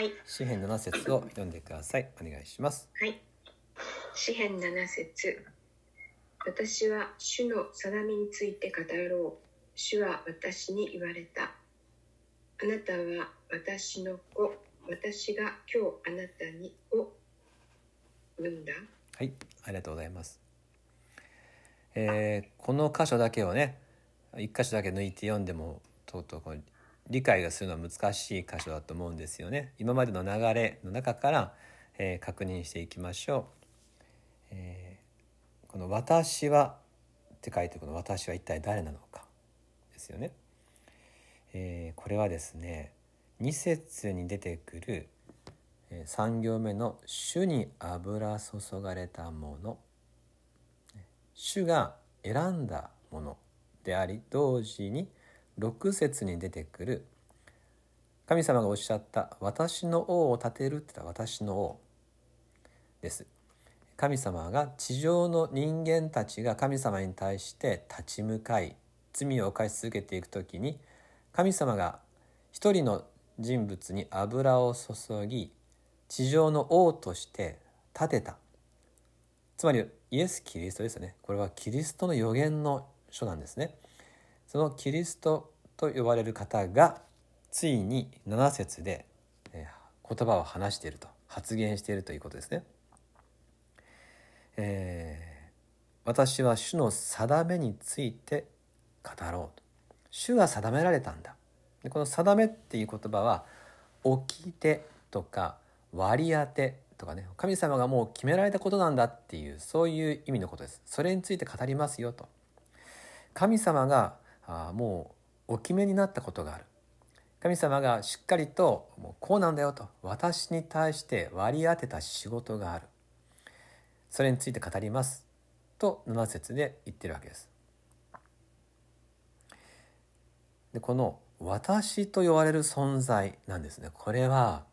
はい。詩編7節を読んでくださいお願いしますはい。詩編7節私は主の定めについて語ろう。主は私に言われた。あなたは私の子。私が今日あなたにを産んだ。はいありがとうございます、えーこの箇所だけをね一箇所だけ抜いて読んでもとうとうこう理解がするのは難しい箇所だと思うんですよね。今までの流れの中から、えー確認していきましょう、えーこの「私は」って書いてこの「私は一体誰なのか」ですよね、えーこれはですね2節に出てくる3行目の「主に油注がれたもの」主が選んだものであり同時に6節に出てくる。神様がおっしゃった「私の王を立てる」って言った「私の王」です。神様が地上の人間たちが神様に対して立ち向かい罪を犯し続けていく時に神様が一人の人物に油を注ぎ地上の王として立てた。つまりイエス・キリストですよね。これはキリストの予言の書なんですね。そのキリストと呼ばれる方がついに7節で言葉を話していると発言しているということですね、えー私は主の定めについて語ろうと。主が定められたんだ。でこの「定め」っていう言葉は「掟」とか「割り当て」とかね神様がもう決められたことなんだっていうそういう意味のことです。それについて語りますよと。神様があもうお決めになったことがある。神様がしっかりともうこうなんだよと私に対して割り当てた仕事がある。それについて語りますと7節で言ってるわけです。でこの「私」と呼ばれる存在なんですね。これは、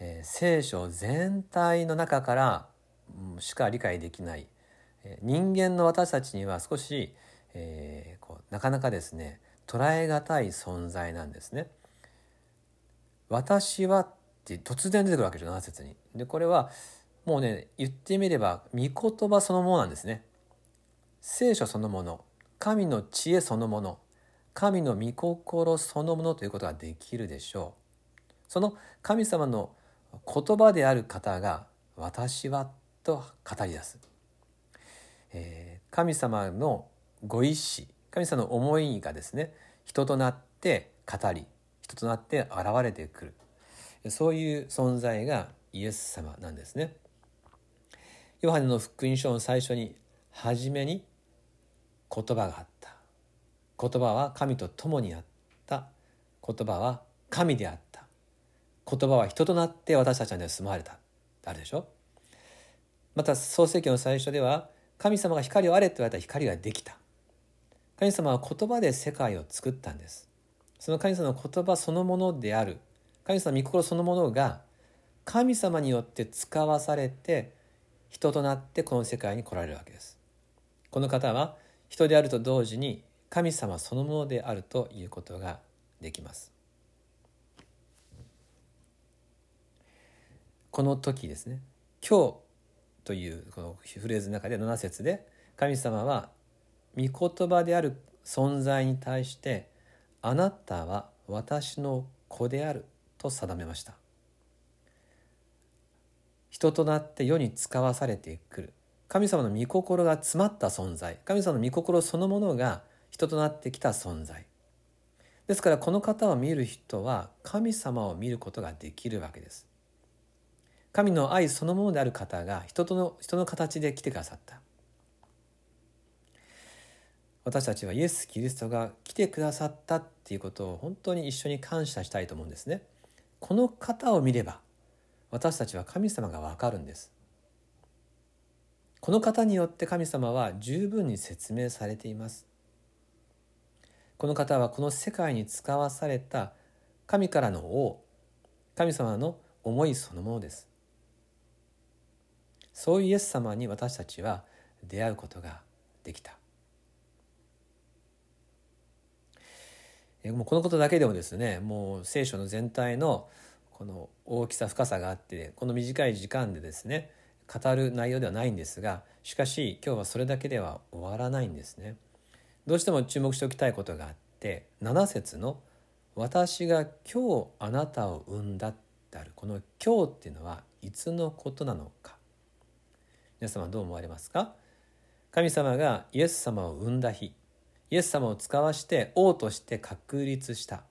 えー聖書全体の中からしか理解できない、え人間の私たちには少し、えーこうなかなかですね捉えがたい存在なんですね。私はって突然出てくるわけですよ7節に。でこれはもうね言ってみれば御言葉そのものなんですね。聖書そのもの神の知恵そのもの神の御心そのものということができるでしょう。その神様の言葉である方が「私は」と語り出す。えー神様のご意志神様の思いがですね人となって語り人となって現れてくる。そういう存在がイエス様なんですね。ヨハネの福音書の最初に初めに言葉があった。言葉は神と共にあった。言葉は神であった。言葉は人となって私たちに住まわれた。あるでしょ。また創世記の最初では神様が光をあれと言われたら光ができた。神様は言葉で世界を作ったんです。その神様の言葉そのものである。神様の御心そのものが神様によって使わされて人となってこの世界に来られるわけです。この方は人であると同時に神様そのものであるということができます。この時ですね「今日」というこのフレーズの中で7節で神様は御言葉である存在に対して「あなたは私の子である」と定めました。人となって世に使わされてくる。神様の御心が詰まった存在。神様の御心そのものが人となってきた存在。ですからこの方を見る人は神様を見ることができるわけです。神の愛そのものである方が人との人の形で来てくださった。私たちはイエス・キリストが来てくださったっていうことを本当に一緒に感謝したいと思うんですね。この方を見れば私たちは神様がわかるんです。この方によって神様は十分に説明されています。この方はこの世界に使わされた神からの王神様の思いそのものです。そういうイエス様に私たちは出会うことができた。もうこのことだけでもですねもう聖書の全体のこの大きさ深さがあってこの短い時間でですね語る内容ではないんですがしかし今日はそれだけでは終わらないんですね。どうしても注目しておきたいことがあって7節の「私が今日あなたを産んだ」ってある。この「今日」っていうのはいつのことなのか。皆様どう思われますか？神様がイエス様を産んだ日イエス様を使わして王として確立した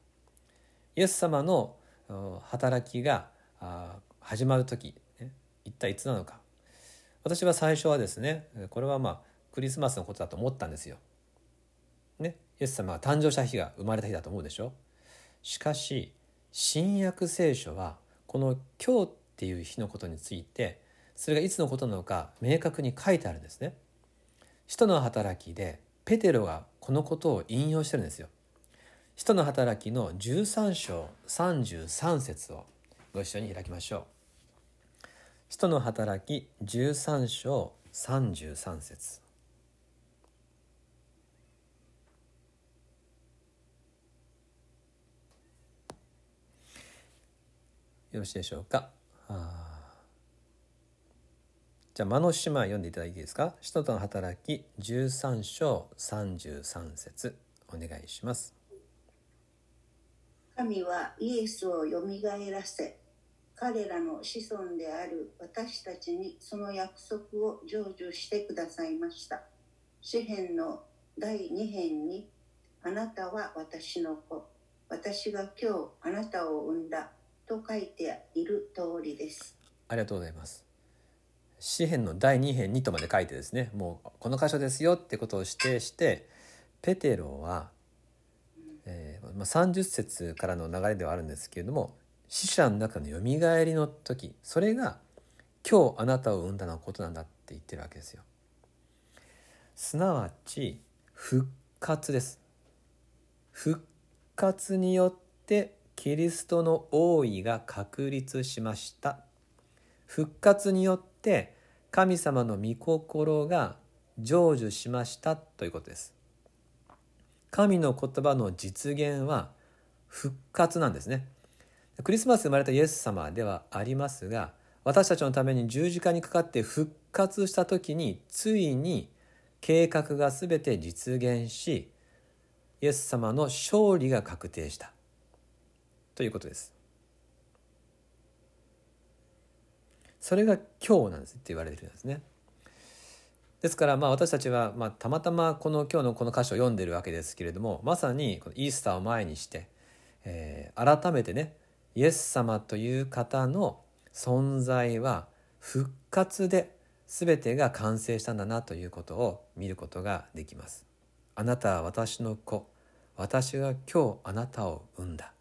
イエス様の働きが始まる時一体いつなのか私は最初はですねこれはまあクリスマスのことだと思ったんですよ。ねイエス様が誕生した日が生まれた日だと思うでしょしかし新約聖書はこの「今日」っていう日のことについてそれがいつのことなのか明確に書いてあるんですね。使徒の働きでペテロがこのことを引用してるんですよ。使徒の働きの13章33節をご一緒に開きましょう。使徒の働き13章33節よろしいでしょうか？じゃあ、間の姉妹読んでいただいていいですか？使徒との働き13章33節お願いします。神はイエスをよみがえらせ、彼らの子孫である私たちにその約束を成就してくださいました。詩篇の第2編に、あなたは私の子、私が今日あなたを産んだと書いている通りです。ありがとうございます。詩篇の第2編にとまで書いてですねもうこの箇所ですよってことを指定してペテロは、えーまあ、30節からの流れではあるんですけれども死者の中のよみがえりの時それが今日あなたを生んだのことなんだって言ってるわけですよ。すなわち復活です。復活によってキリストの王位が確立しました。復活によって神様の御心が成就しましたということです。神の言葉の実現は復活なんですね。クリスマス生まれたイエス様ではありますが私たちのために十字架にかかって復活した時についに計画が全て実現しイエス様の勝利が確定したということです。それが今日なんですって言われてるんですね。ですからまあ私たちはまたまたまこの今日のこの歌詞を読んでるわけですけれどもまさにこのイースターを前にして、えー、改めてねイエス様という方の存在は復活で全てが完成したんだなということを見ることができます。あなたは私の子私が今日あなたを産んだ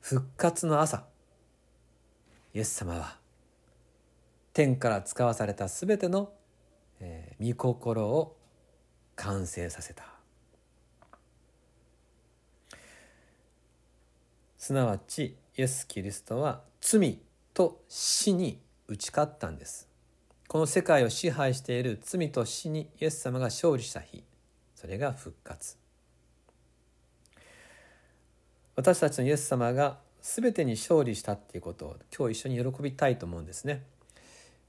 復活の朝イエス様は天から使わされた全ての、えー、御心を完成させた。すなわちイエス・キリストは罪と死に打ち勝ったんです。この世界を支配している罪と死にイエス様が勝利した日それが復活。私たちのイエス様が全てに勝利したっていうことを今日一緒に喜びたいと思うんですね。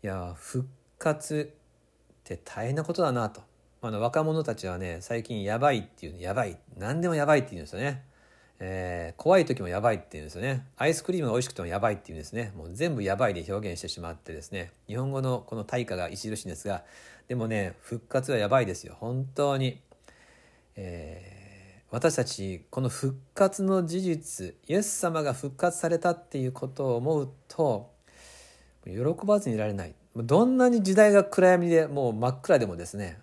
いや復活って大変なことだなと。あの若者たちはね最近やばいっていうやばい何でもやばいって言うんですよね、えー、怖い時もやばいって言うんですよね。アイスクリームが美味しくてもやばいって言うんですね。もう全部やばいで表現してしまってですね。日本語のこの対価が著しいんですがでもね復活はやばいですよ。本当に、えー、私たちこの復活の事実イエス様が復活されたっていうことを思うと喜ばずにいられないどんなに時代が暗闇でもう真っ暗でもですね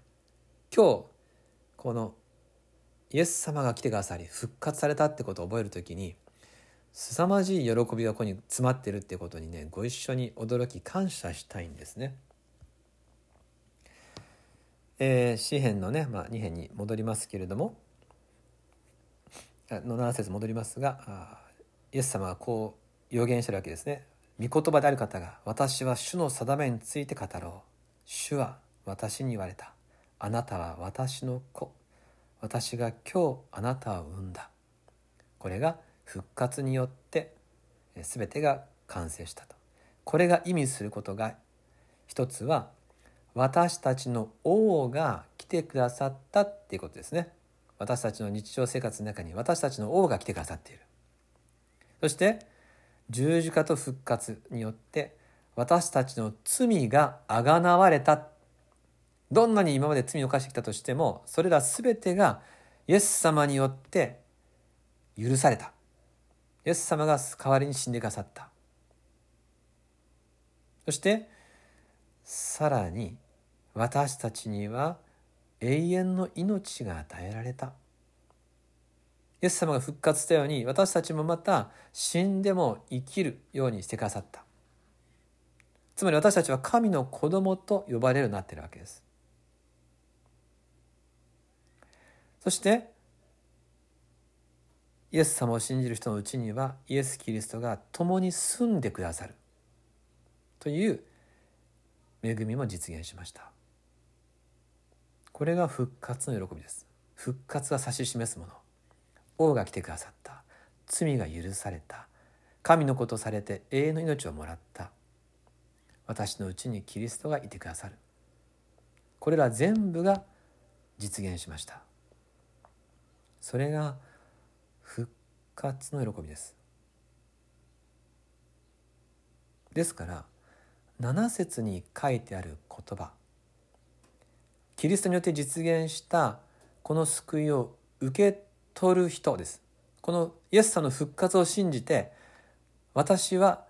今日このイエス様が来てくださり復活されたってことを覚える時に凄まじい喜びがここに詰まってるってことにねご一緒に驚き感謝したいんですね。えー、詩篇のね、まあ、2編に戻りますけれどもの7節戻りますがイエス様がこう予言してるわけですね。御言葉である方が私は主の定めについて語ろう。主は私に言われた。あなたは私の子。私が今日あなたを産んだ。これが復活によって全てが完成したと。これが意味することが一つは私たちの王が来てくださったっていうことですね。私たちの日常生活の中に私たちの王が来てくださっている。そして十字架と復活によって私たちの罪があがなわれた。どんなに今まで罪を犯してきたとしてもそれら全てがイエス様によって許された。イエス様が代わりに死んでくださった。そしてさらに私たちには永遠の命が与えられた。イエス様が復活したように私たちもまた死んでも生きるようにしてくださった。つまり私たちは神の子供と呼ばれるようになっているわけです。そしてイエス様を信じる人のうちにはイエス・キリストが共に住んでくださる。という恵みも実現しました。これが復活の喜びです。復活が指し示すもの。王が来てくださった。罪が許された。神のことされて永遠の命をもらった。私のうちにキリストがいてくださる。これら全部が実現しました。それが復活の喜びです。ですから7節に書いてある言葉。キリストによって実現したこの救いを受け取る人です。このイエス様の復活を信じて私は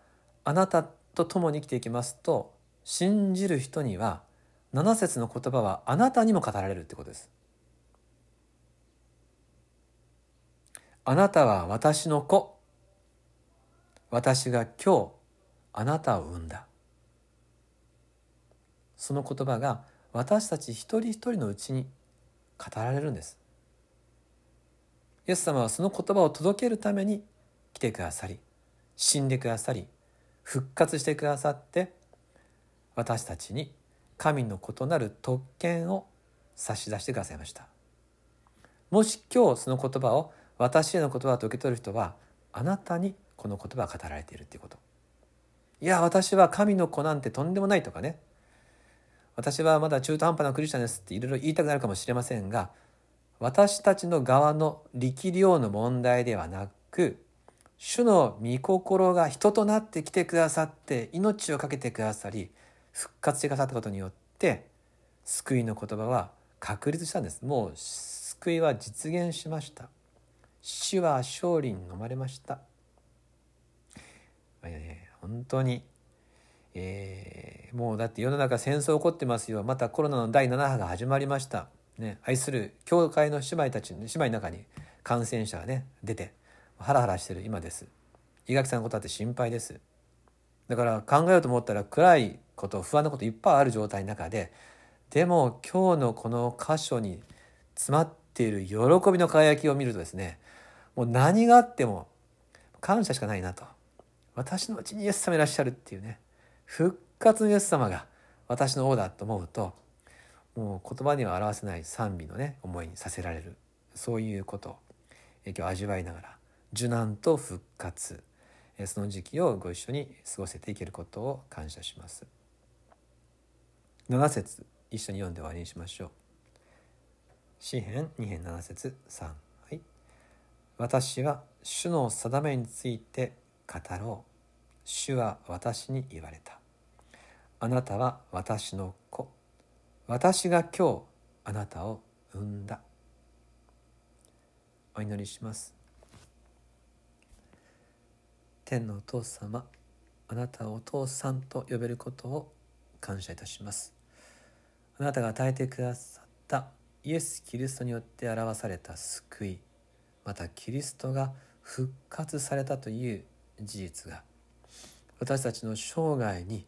あなたと共に生きていきますと信じる人には7節の言葉はあなたにも語られるってことです。あなたは私の子。私が今日あなたを産んだ。その言葉が私たち一人一人のうちに語られるんです。イエス様はその言葉を届けるために来てくださり死んでくださり復活してくださって私たちに神の異なる特権を差し出してくださいました。もし今日その言葉を私への言葉と受け取る人はあなたにこの言葉が語られているっていうこと。いや私は神の子なんてとんでもないとかね。私はまだ中途半端なクリスチャンですっていろいろ言いたくなるかもしれませんが私たちの側の力量の問題ではなく主の御心が人となってきてくださって命を懸けてくださり復活してくださったことによって救いの言葉は確立したんです。もう救いは実現しました。死は勝利に飲まれました、え、本当にえー、もうだって世の中戦争起こってますよ。またコロナの第7波が始まりました、ね、愛する教会の姉妹たち姉妹の中に感染者がね出てハラハラしてる今です。伊垣さんのことだって心配です。だから考えようと思ったら暗いこと不安なこといっぱいある状態の中ででも今日のこの箇所に詰まっている喜びの輝きを見るとですねもう何があっても感謝しかないなと。私のうちにイエス様いらっしゃるっていうね復活のイエス様が私の王だと思うともう言葉には表せない賛美のね思いにさせられる。そういうこと。を今日味わいながら受難と復活。その時期をご一緒に過ごせていけることを感謝します。7節一緒に読んで終わりにしましょう。詩編2編7節3はい。私は主の定めについて語ろう。主は私に言われた。あなたは私の私が今日あなたを産んだ。お祈りします。天のお父様あなたをお父さんと呼べることを感謝いたします。あなたが与えてくださったイエス・キリストによって表された救いまたキリストが復活されたという事実が私たちの生涯に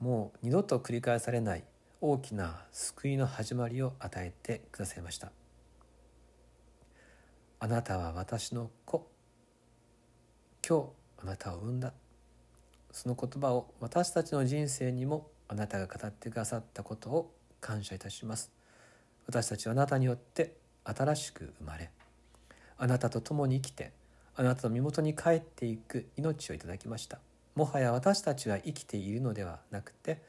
もう二度と繰り返されない大きな救いの始まりを与えてくださいました。あなたは私の子。今日あなたを産んだ。その言葉を私たちの人生にもあなたが語ってくださったことを感謝いたします。私たちはあなたによって新しく生まれあなたと共に生きてあなたの身元に帰っていく命をいただきました。もはや私たちが生きているのではなくて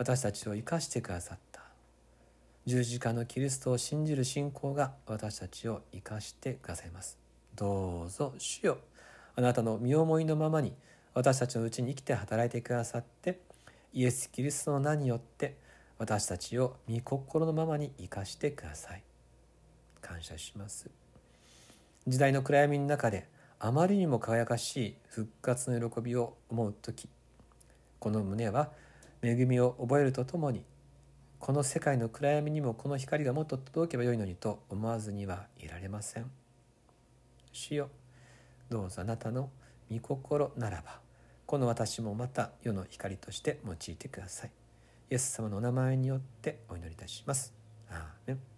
私たちを生かしてくださった。十字架のキリストを信じる信仰が私たちを生かしてくださいます。どうぞ主よ。あなたの身思いのままに私たちのうちに生きて働いてくださってイエス・キリストの名によって私たちを御心のままに生かしてください。感謝します。時代の暗闇の中であまりにも輝かしい復活の喜びを思う時この胸は恵みを覚えるとともにこの世界の暗闇にもこの光がもっと届けばよいのにと思わずにはいられません。主よどうぞあなたの御心ならばこの私もまた世の光として用いてください。イエス様のお名前によってお祈りいたします。アーメン。